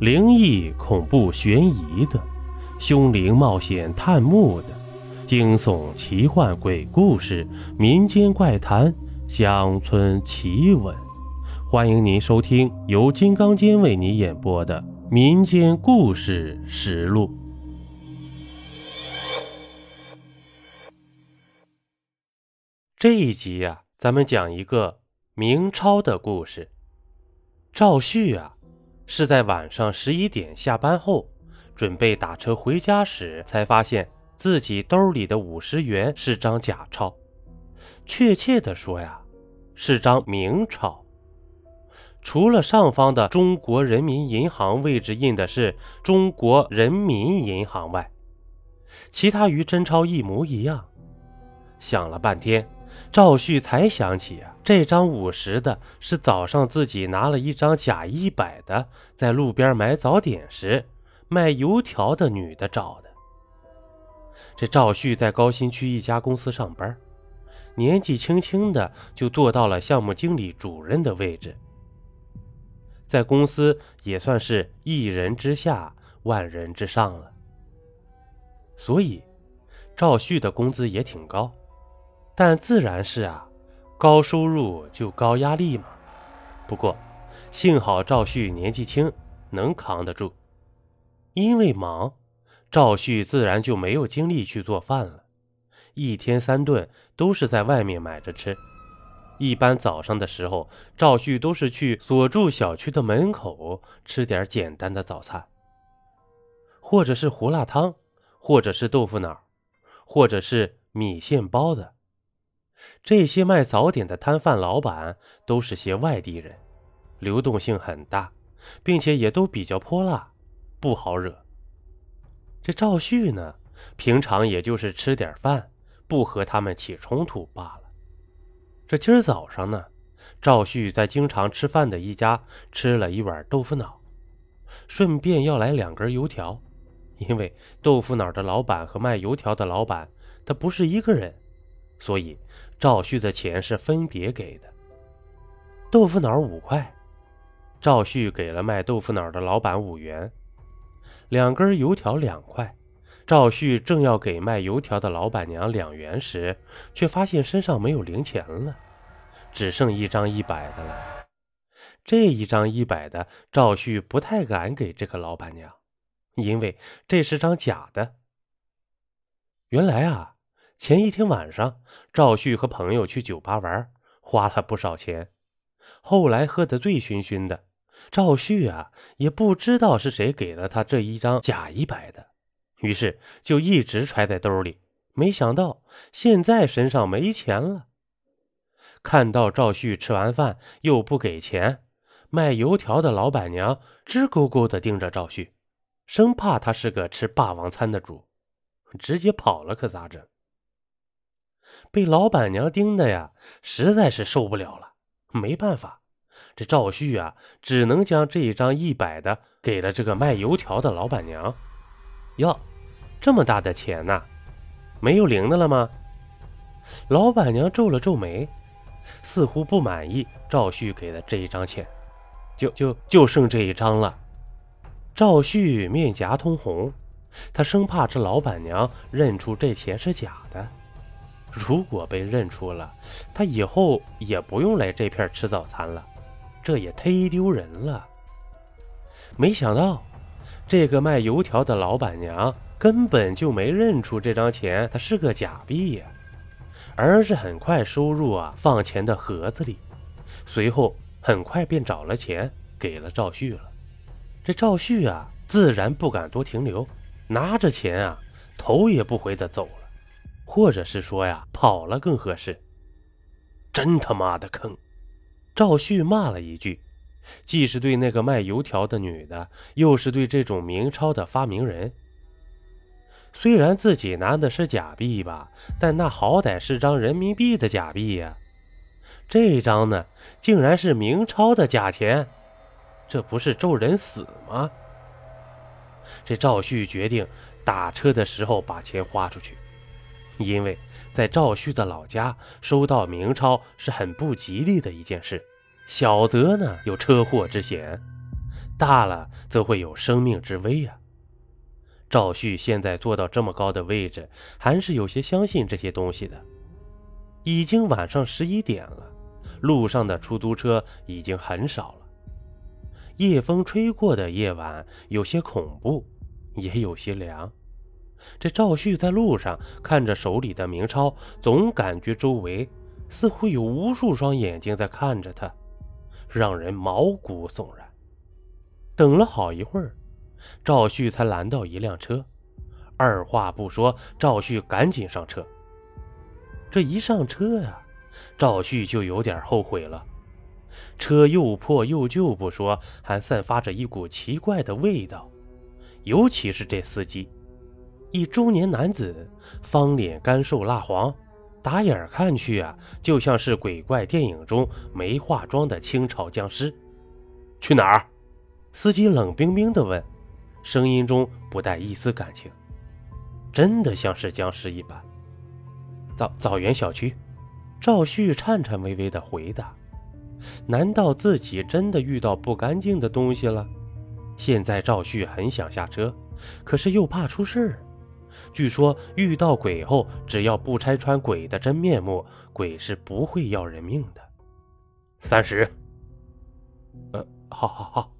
灵异、恐怖、悬疑的，凶灵冒险探墓的，惊悚、奇幻、鬼故事、民间怪谈、乡村奇闻，欢迎您收听由金刚间为你演播的《民间故事实录》。这一集呀、咱们讲一个明朝的故事。赵旭啊，是在晚上十一点下班后，准备打车回家时，才发现自己兜里的五十元是张假钞。确切的说呀，是张明钞。除了上方的中国人民银行位置印的是中国人民银行外，其他与真钞一模一样。想了半天。赵旭才想起啊，这张五十的是早上自己拿了一张假一百的，在路边买早点时卖油条的女的找的。这赵旭在高新区一家公司上班，年纪轻轻的就做到了项目经理主任的位置，在公司也算是一人之下万人之上了，所以赵旭的工资也挺高。但自然是啊，高收入就高压力嘛。不过，幸好赵旭年纪轻，能扛得住。因为忙，赵旭自然就没有精力去做饭了。一天三顿都是在外面买着吃。一般早上的时候，赵旭都是去所住小区的门口吃点简单的早餐，或者是胡辣汤，或者是豆腐脑，或者是米线包子。这些卖早点的摊贩老板都是些外地人，流动性很大，并且也都比较泼辣，不好惹。这赵旭呢，平常也就是吃点饭，不和他们起冲突罢了。这今儿早上呢，赵旭在经常吃饭的一家吃了一碗豆腐脑，顺便要来两根油条，因为豆腐脑的老板和卖油条的老板他不是一个人，所以。赵旭的钱是分别给的，豆腐脑五块，赵旭给了卖豆腐脑的老板五元，两根油条两块。赵旭正要给卖油条的老板娘两元时，却发现身上没有零钱了，只剩一张一百的了。这一张一百的，赵旭不太敢给这个老板娘，因为这是张假的。原来啊。前一天晚上，赵旭和朋友去酒吧玩，花了不少钱。后来喝得醉醺醺的，赵旭啊也不知道是谁给了他这一张假一百的，于是就一直揣在兜里。没想到现在身上没钱了。看到赵旭吃完饭又不给钱，卖油条的老板娘直勾勾地盯着赵旭，生怕他是个吃霸王餐的主，直接跑了可咋整？被老板娘盯的呀，实在是受不了了。没办法，这赵旭啊，只能将这一张一百的给了这个卖油条的老板娘。哟，这么大的钱呐，没有零的了吗？老板娘皱了皱眉，似乎不满意赵旭给的这一张钱。就就就剩这一张了。赵旭面颊通红，他生怕这老板娘认出这钱是假的。如果被认出了，他以后也不用来这片吃早餐了，这也忒丢人了。没想到，这个卖油条的老板娘根本就没认出这张钱，它是个假币呀，而是很快收入啊放钱的盒子里，随后很快便找了钱给了赵旭了。这赵旭啊，自然不敢多停留，拿着钱啊，头也不回的走了。或者是说呀，跑了更合适。真他妈的坑！赵旭骂了一句，既是对那个卖油条的女的，又是对这种明钞的发明人。虽然自己拿的是假币吧，但那好歹是张人民币的假币呀。这张呢，竟然是明钞的假钱，这不是咒人死吗？这赵旭决定打车的时候把钱花出去。因为在赵旭的老家收到明钞是很不吉利的一件事，小则呢有车祸之险，大了则会有生命之危呀。赵旭现在坐到这么高的位置，还是有些相信这些东西的。已经晚上十一点了，路上的出租车已经很少了。夜风吹过的夜晚有些恐怖，也有些凉。这赵旭在路上看着手里的明钞，总感觉周围似乎有无数双眼睛在看着他，让人毛骨悚然。等了好一会儿，赵旭才拦到一辆车，二话不说，赵旭赶紧上车。这一上车呀，赵旭就有点后悔了。车又破又旧不说，还散发着一股奇怪的味道，尤其是这司机。一中年男子，方脸干瘦蜡黄，打眼看去啊，就像是鬼怪电影中没化妆的清朝僵尸。去哪儿？司机冷冰冰地问，声音中不带一丝感情，真的像是僵尸一般。枣枣园小区，赵旭颤颤巍巍地回答：“难道自己真的遇到不干净的东西了？”现在赵旭很想下车，可是又怕出事儿。据说遇到鬼后，只要不拆穿鬼的真面目，鬼是不会要人命的。三十，呃，好好好。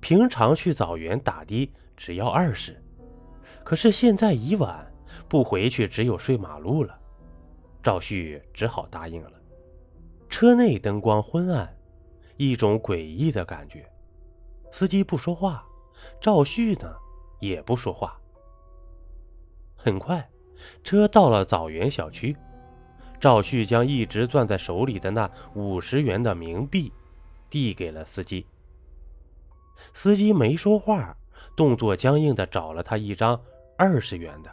平常去枣园打的只要二十，可是现在已晚，不回去只有睡马路了。赵旭只好答应了。车内灯光昏暗，一种诡异的感觉。司机不说话，赵旭呢也不说话。很快，车到了枣园小区。赵旭将一直攥在手里的那五十元的冥币递给了司机。司机没说话，动作僵硬的找了他一张二十元的。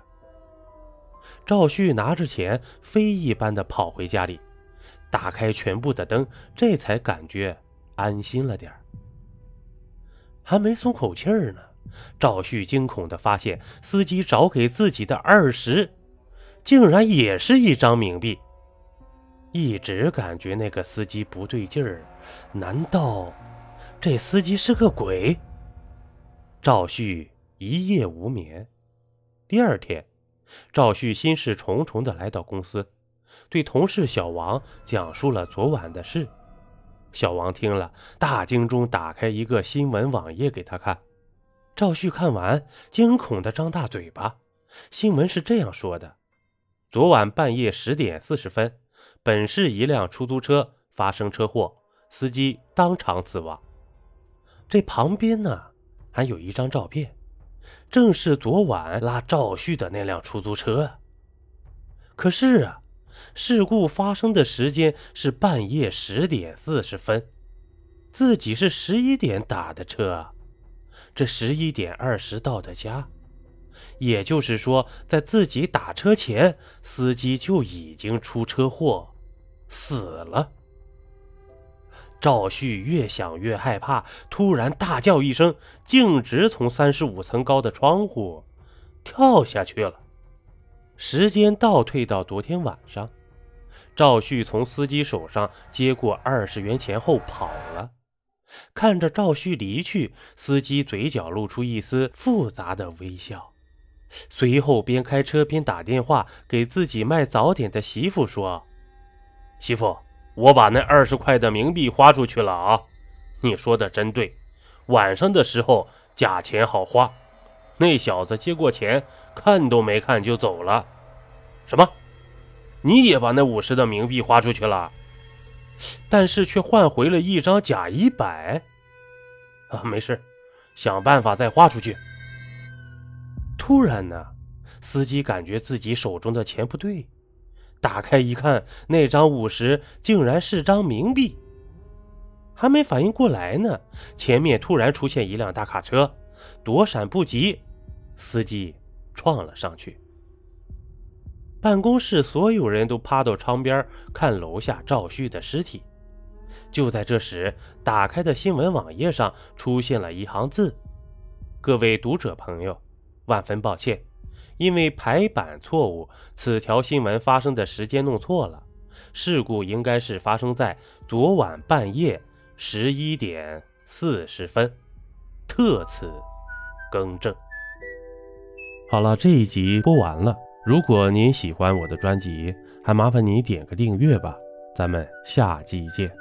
赵旭拿着钱，飞一般的跑回家里，打开全部的灯，这才感觉安心了点还没松口气儿呢。赵旭惊恐地发现，司机找给自己的二十，竟然也是一张冥币。一直感觉那个司机不对劲儿，难道这司机是个鬼？赵旭一夜无眠。第二天，赵旭心事重重地来到公司，对同事小王讲述了昨晚的事。小王听了，大惊中打开一个新闻网页给他看。赵旭看完，惊恐的张大嘴巴。新闻是这样说的：昨晚半夜十点四十分，本市一辆出租车发生车祸，司机当场死亡。这旁边呢，还有一张照片，正是昨晚拉赵旭的那辆出租车。可是啊，事故发生的时间是半夜十点四十分，自己是十一点打的车。这十一点二十到的家，也就是说，在自己打车前，司机就已经出车祸死了。赵旭越想越害怕，突然大叫一声，径直从三十五层高的窗户跳下去了。时间倒退到昨天晚上，赵旭从司机手上接过二十元钱后跑了。看着赵旭离去，司机嘴角露出一丝复杂的微笑，随后边开车边打电话给自己卖早点的媳妇说：“媳妇，我把那二十块的冥币花出去了啊！你说的真对，晚上的时候假钱好花。那小子接过钱，看都没看就走了。什么？你也把那五十的冥币花出去了？”但是却换回了一张假一百，啊，没事，想办法再花出去。突然呢，司机感觉自己手中的钱不对，打开一看，那张五十竟然是张冥币。还没反应过来呢，前面突然出现一辆大卡车，躲闪不及，司机撞了上去。办公室所有人都趴到窗边看楼下赵旭的尸体。就在这时，打开的新闻网页上出现了一行字：“各位读者朋友，万分抱歉，因为排版错误，此条新闻发生的时间弄错了。事故应该是发生在昨晚半夜十一点四。”十分，特此更正。好了，这一集播完了。如果您喜欢我的专辑，还麻烦你点个订阅吧。咱们下期见。